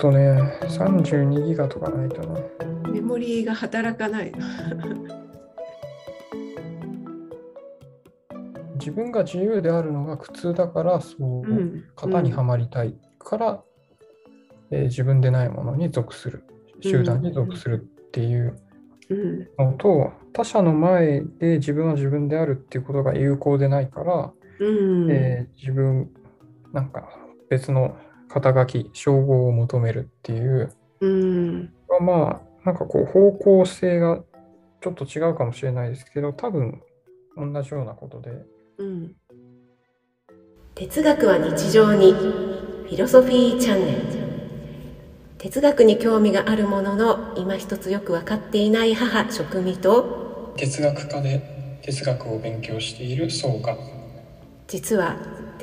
とね、32ギガとかないとね。メモリーが働かない。自分が自由であるのが苦痛だから、そう、うん型にはまりたいから、えー自分でないものに属する、集団に属するっていううん。のと、他者の前で自分は自分であるっていうことが有効でないから、うん。えー自分、なんか別の肩書き、称号を求めるっていう、うん。まあ、なんかこう方向性がちょっと違うかもしれないですけど、多分同じようなことで、うん。哲学は日常に。フィロソフィーチャンネル。哲学に興味があるものの今一つよく分かっていない母食味と。哲学科で哲学を勉強している層が、実は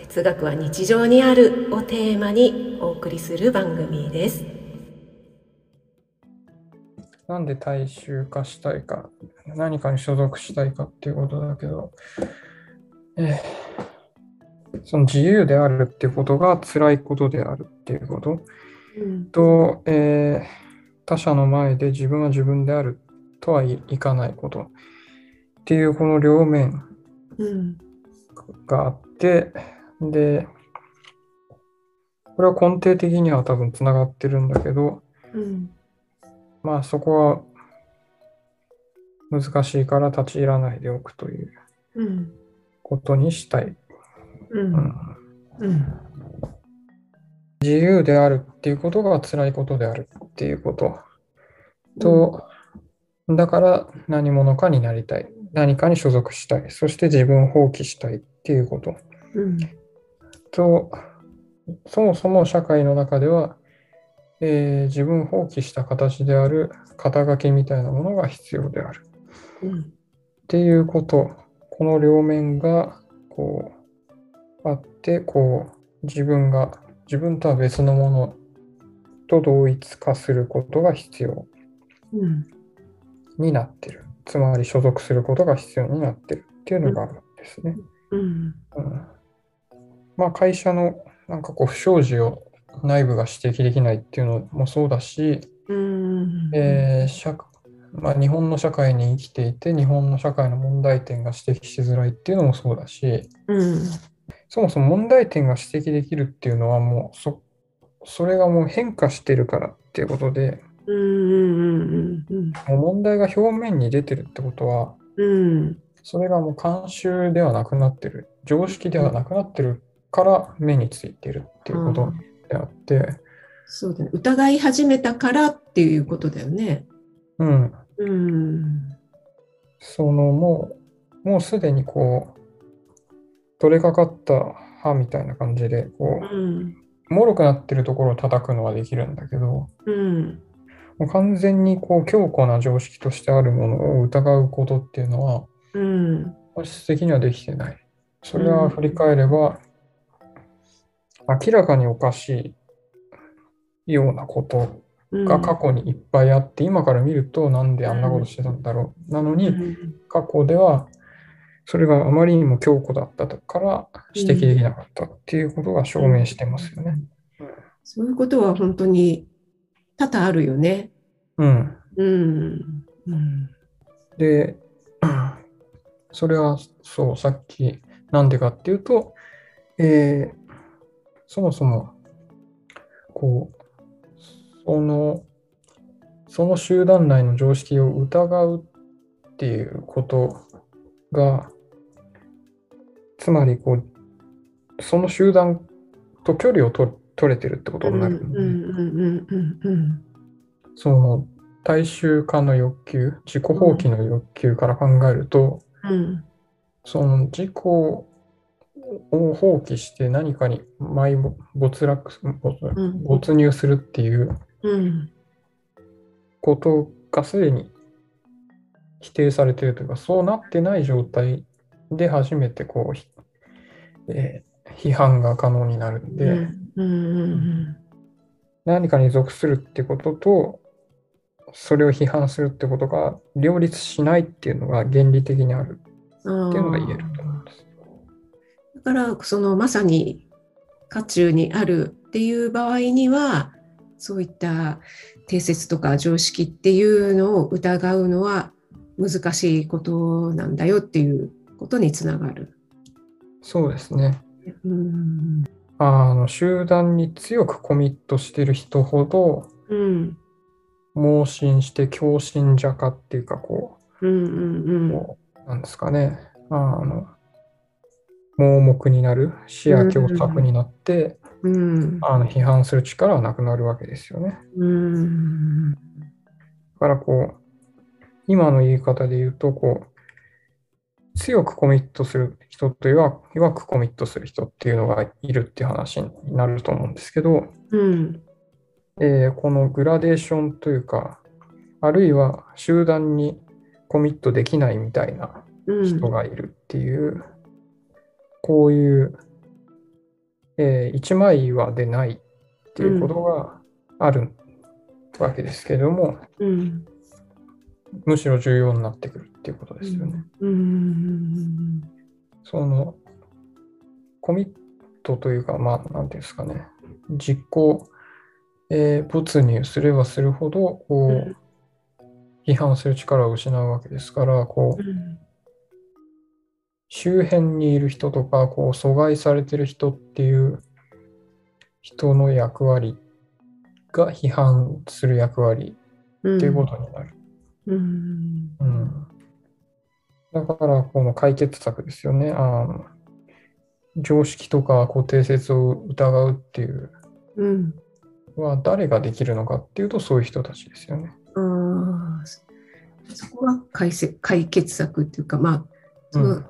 哲学は日常にあるをテーマにお送りする番組です。なんで大衆化したいか、何かに所属したいかっていうことだけど、えーその自由であるっていうことが辛いことであるっていうこと。うん。と、えー他者の前で自分は自分であるとはいいかないこと。っていうこの両面うん。があって、で、これは根底的には多分つながってるんだけど、うんまあそこは難しいから立ち入らないでおくといううんことにしたい。ううんんうん自由であるっていうことが辛いことであるっていうことと、だから何者かになりたい。何かに所属したい。そして自分を放棄したいっていうこと。うんと、そもそも社会の中では、えー自分を放棄した形である肩書きみたいなものが必要である。うんっていうこと、この両面がこうあって、こう自分が自分とは別のもの。と同一化することが必要。うんになってる。つまり所属することが必要になってる。っていうのがあるんですね。うん。うん、まあ会社のなんかこう不祥事を内部が指摘できないっていうのもそうだし、うん。えー社まあ、日本の社会に生きていて日本の社会の問題点が指摘しづらいっていうのもそうだしうん。そもそも問題点が指摘できるっていうのはもうそそれがもう変化してるからっていうことでうんうんうん。もう問題が表面に出てるってことはうん。それがもう慣習ではなくなってる常識ではなくなってるから目についてるっていうことであって、そうだね。疑い始めたからっていうことだよね。うん、うん。そのもうもうすでにこう取れかかった歯みたいな感じでこううん。脆くなってるところを叩くのはできるんだけど、うん。もう完全にこう強固な常識としてあるものを疑うことっていうのは、うん。本質的にはできてない。それは振り返れば、明らかにおかしいようなことうんが過去にいっぱいあって、今から見るとなんであんなことしてたんだろう。なのに、過去ではそれがあまりにも強固だったから指摘できなかったっていうことが証明してますよね。そういうことは本当に多々あるよね。うん。うんうんで、それはそう、さっきなんでかっていうと、えーそもそも、こう、その、その集団内の常識を疑うっていうことが、つまりこう、その集団と距離をと取れてるってことになる、その大衆化の欲求、自己放棄の欲求から考えると、うん。その自己を放棄して何かに埋没落没入するっていううんことがすでに否定されているというか、そうなってない状態で初めてこう、ひえー批判が可能になるんで、何かに属するってことと、それを批判するってことが両立しないっていうのが原理的にあるうんっていうのが言えるとからそのまさに渦中にあるっていう場合にはそういった定説とか常識っていうのを疑うのは難しいことなんだよっていうことにつながる。そうですね。うんあの集団に強くコミットしてる人ほどうん盲信して強信者化っていうかこうんううんこうなんですかねあの盲目になる視野狭窄になって、うん。あの批判する力はなくなるわけですよね。うん。だからこう今の言い方で言うとこう強くコミットする人と弱弱くコミットする人っていうのがいるっていう話になると思うんですけど、うん。えーこのグラデーションというか、あるいは集団にコミットできないみたいなうん人がいるっていう、こういう、えー一枚岩でないっていうことがあるわけですけれども、うん。むしろ重要になってくるっていうことですよね。うん。そのコミットというか、まあ、なんていうんですかね、実行、えー没入すればするほど、こう、うん。批判する力を失うわけですから、こう、周辺にいる人とか、こう、阻害されてる人っていう人の役割が批判する役割っていうことになる。うんうんだから、この解決策ですよね。あの常識とか固定説を疑うっていうは誰ができるのかっていうと、そういう人たちですよね。ああそこが解せ解決策っていうかまあうん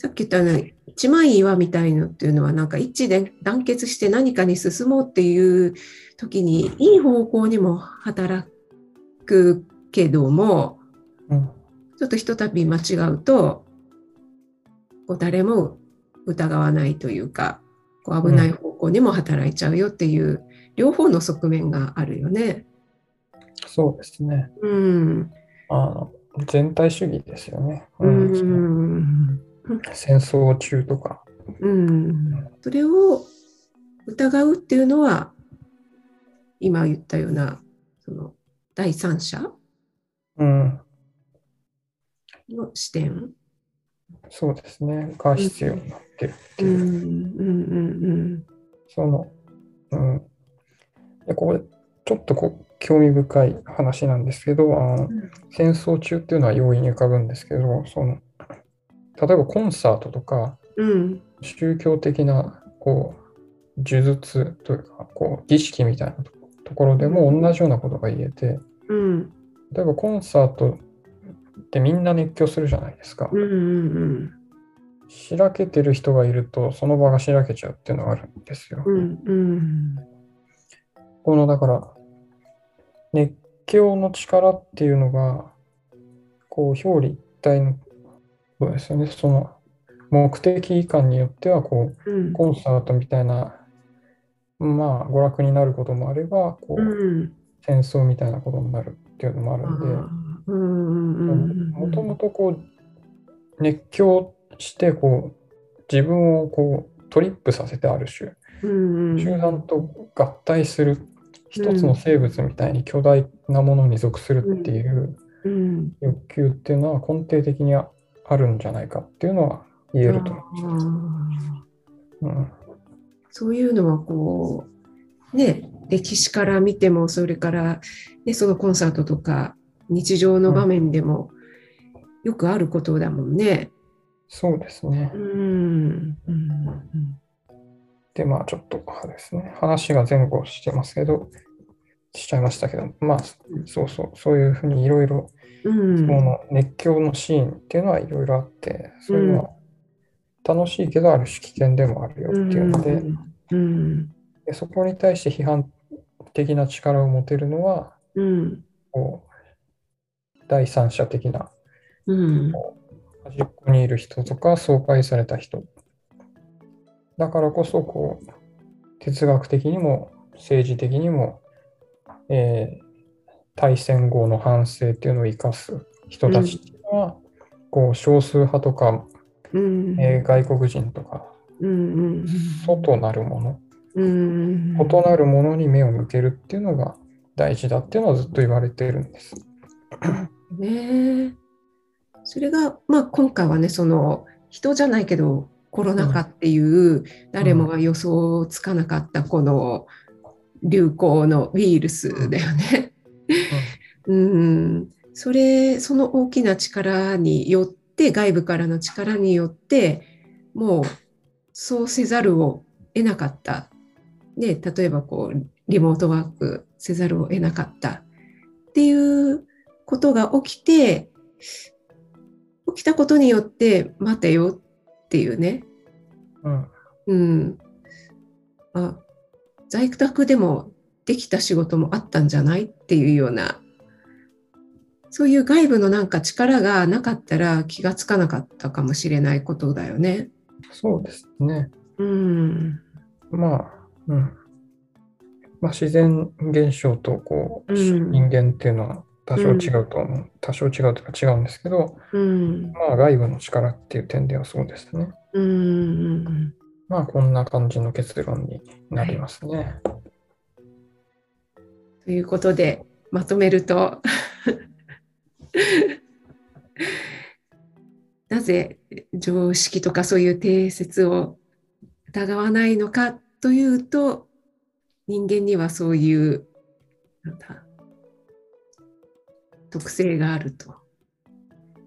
さっき言ったよ一枚岩みたいのっていうのはなんか一致で団結して何かに進もうっていう時にいい方向にも働くけどもうんちょっとひとたび間違うとこう誰も疑わないというかこう危ない方向にも働いちゃうよっていう、両方の側面があるよね。そうですね。うんあの全体主義ですよね。ううんそのん戦争中とか。うん、それを疑うっていうのは今言ったようなその第三者？うん、の視点？そうですね。が必要になってるってうんういう。んその、うん。でここちょっとこう興味深い話なんですけど、あのうん戦争中っていうのは容易に浮かぶんですけど、その例えばコンサートとかうん宗教的なこう呪術というかこう儀式みたいなとところでも同じようなことが言えて、うん例えばコンサートってみんな熱狂するじゃないですか。うんうんしらけてる人がいるとその場がしらけちゃうっていうのがあるんですよ。うんうんこのだから熱狂の力っていうのがこう表裏一体のそうですよね。その目的感によってはこううん。コンサートみたいなまあ娯楽になることもあればこううん。戦争みたいなことになるっていうのもあるんで。うんうんもともとこう熱狂してこう自分をこうトリップさせてある種うん集団と合体する一つの生物みたいに巨大なものに属するっていううん。欲求っていうのは根底的にあるんじゃないかっていうのは言えると思います。うんそういうのはこうね歴史から見てもそれから、ね、そのコンサートとか日常の場面でもよくあることだもんね。そうですねう。んうんで、まあちょっとですね、話が前後してますけど、しちゃいましたけど、まあそうそう、そういうふうにいろいろうん。その熱狂のシーンっていうのはいろいろあって、それは楽しいけどある種危険でもあるよっていうので、うん。でそこに対して批判的な力を持てるのは、うん。こう第三者的なうん。端っこにいる人とか爽快された人。だからこそ、こう、哲学的にも政治的にも、えー大戦後の反省っていうのを生かす人たちっていうのは、こう少数派とか、うんえー外国人とか、うんうん外なるもの、うん。異なるものに目を向けるっていうのが大事だっていうのはずっと言われているんです。ねえそれが、まあ、今回はねその人じゃないけどコロナ禍っていう誰もが予想つかなかったこの流行のウイルスだよね。うん、それその大きな力によって外部からの力によってもうそうせざるを得なかった、ね、例えばこうリモートワークせざるを得なかったっていうことが起きて起きたことによって待てよっていうね、うん。うん、あ在宅でもできた仕事もあったんじゃないっていうようなそういう外部のなんか力がなかったら気がつかなかったかもしれないことだよね。そうですね。うん、まあ、うん。まあ、自然現象とこう、うん人間っていうのは多少違うと思う。多少違うというか違うんですけど、うん、まあ、外部の力っていう点ではそうですね。うん、うん、まあ、こんな感じの結論になりますね。ということでまとめると なぜ常識とかそういう定説を疑わないのかというと人間にはそういうなんだ特性があると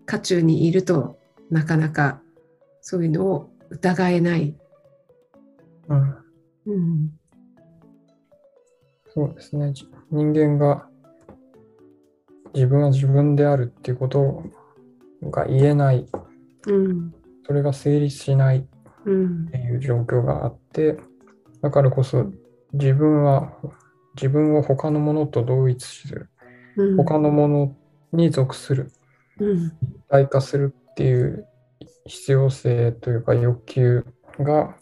渦中にいるとなかなかそういうのを疑えない。うん。うん。そうですね。じ人間が自分は自分であるっていうことが言えない、うんそれが成立しないっうんていう状況があって、だからこそ自分は自分を他のものと同一する、うん他のものに属する、うん。一体化するっていう必要性というか欲求が、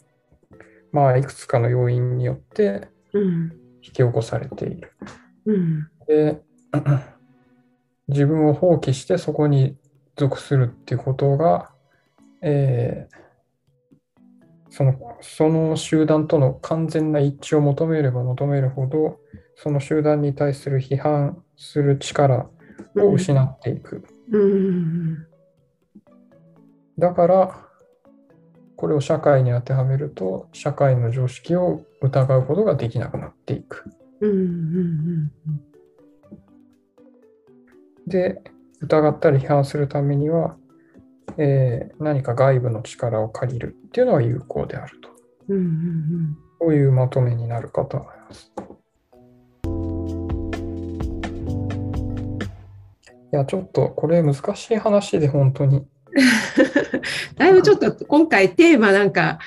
まあ、いくつかの要因によってうん引き起こされている。うんで、自分を放棄してそこに属するっていうことが、えーそのその集団との完全な一致を求めれば求めるほど、その集団に対する批判する力を失っていく。うんだから、これを社会に当てはめると、社会の常識を疑うことができなくなっていく。うんうんで、疑ったり批判するためには、えー何か外部の力を借りるっていうのは有効であると。うんうんこういうまとめになるかと思います。いや、ちょっとこれ難しい話で本当に。だいぶちょっと今回テーマなんか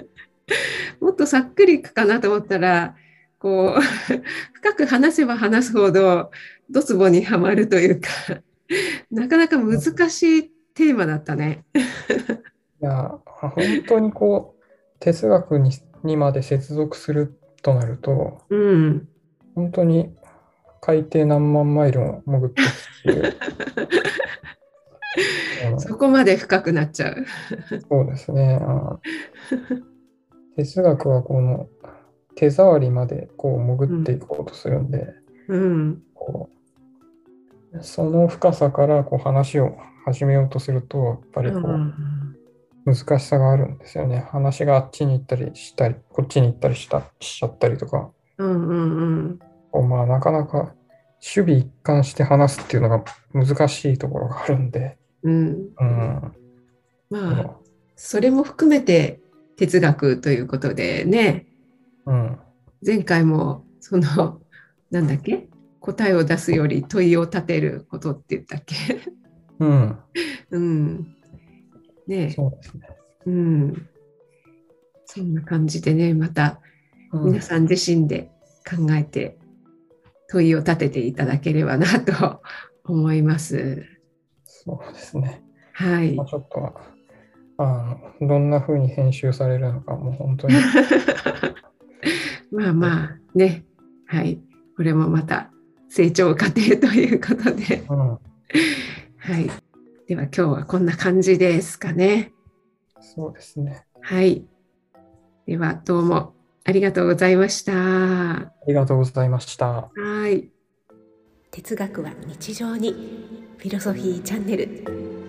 もっとさっくりいくかなと思ったらこう 深く話せば話すほどドツボにはまるというかなかなか難しいテーマだったね。いや、本当にこう、哲学ににまで接続するとなると、うん、本当に海底何万マイルも潜ってってそこまで深くなっちゃう。そうですね。哲学はこの手触りまでこう潜っていこうとするんで、うんその深さからこう話を始めようとすると、やっぱりこううん難しさがあるんですよね。話があっちに行ったりしたり、こっちに行ったりしたしちゃったりとか、うんうんこうまあなかなか守備一貫して話すっていうのが難しいところがあるんで、うん。うん、まあそれも含めて哲学ということでね。うん、前回もその なんだっけ？答えを出すより問いを立てることって言ったっけ？うん、うん。ね。そうですね。うん。そんな感じでねまたうん。皆さん自身で考えて問いを立てていただければなと思います。そうですね。はいまあ、ちょっと、あの、どんな風に編集されるのか、もう本当に、まあまあね、はい、これもまた成長過程ということで、うん、はい、では今日はこんな感じですかね。そうですね。はい、ではどうもあありがとうございました。はありがとうございました。い。哲学は日常に。フィロソフィーチャンネル。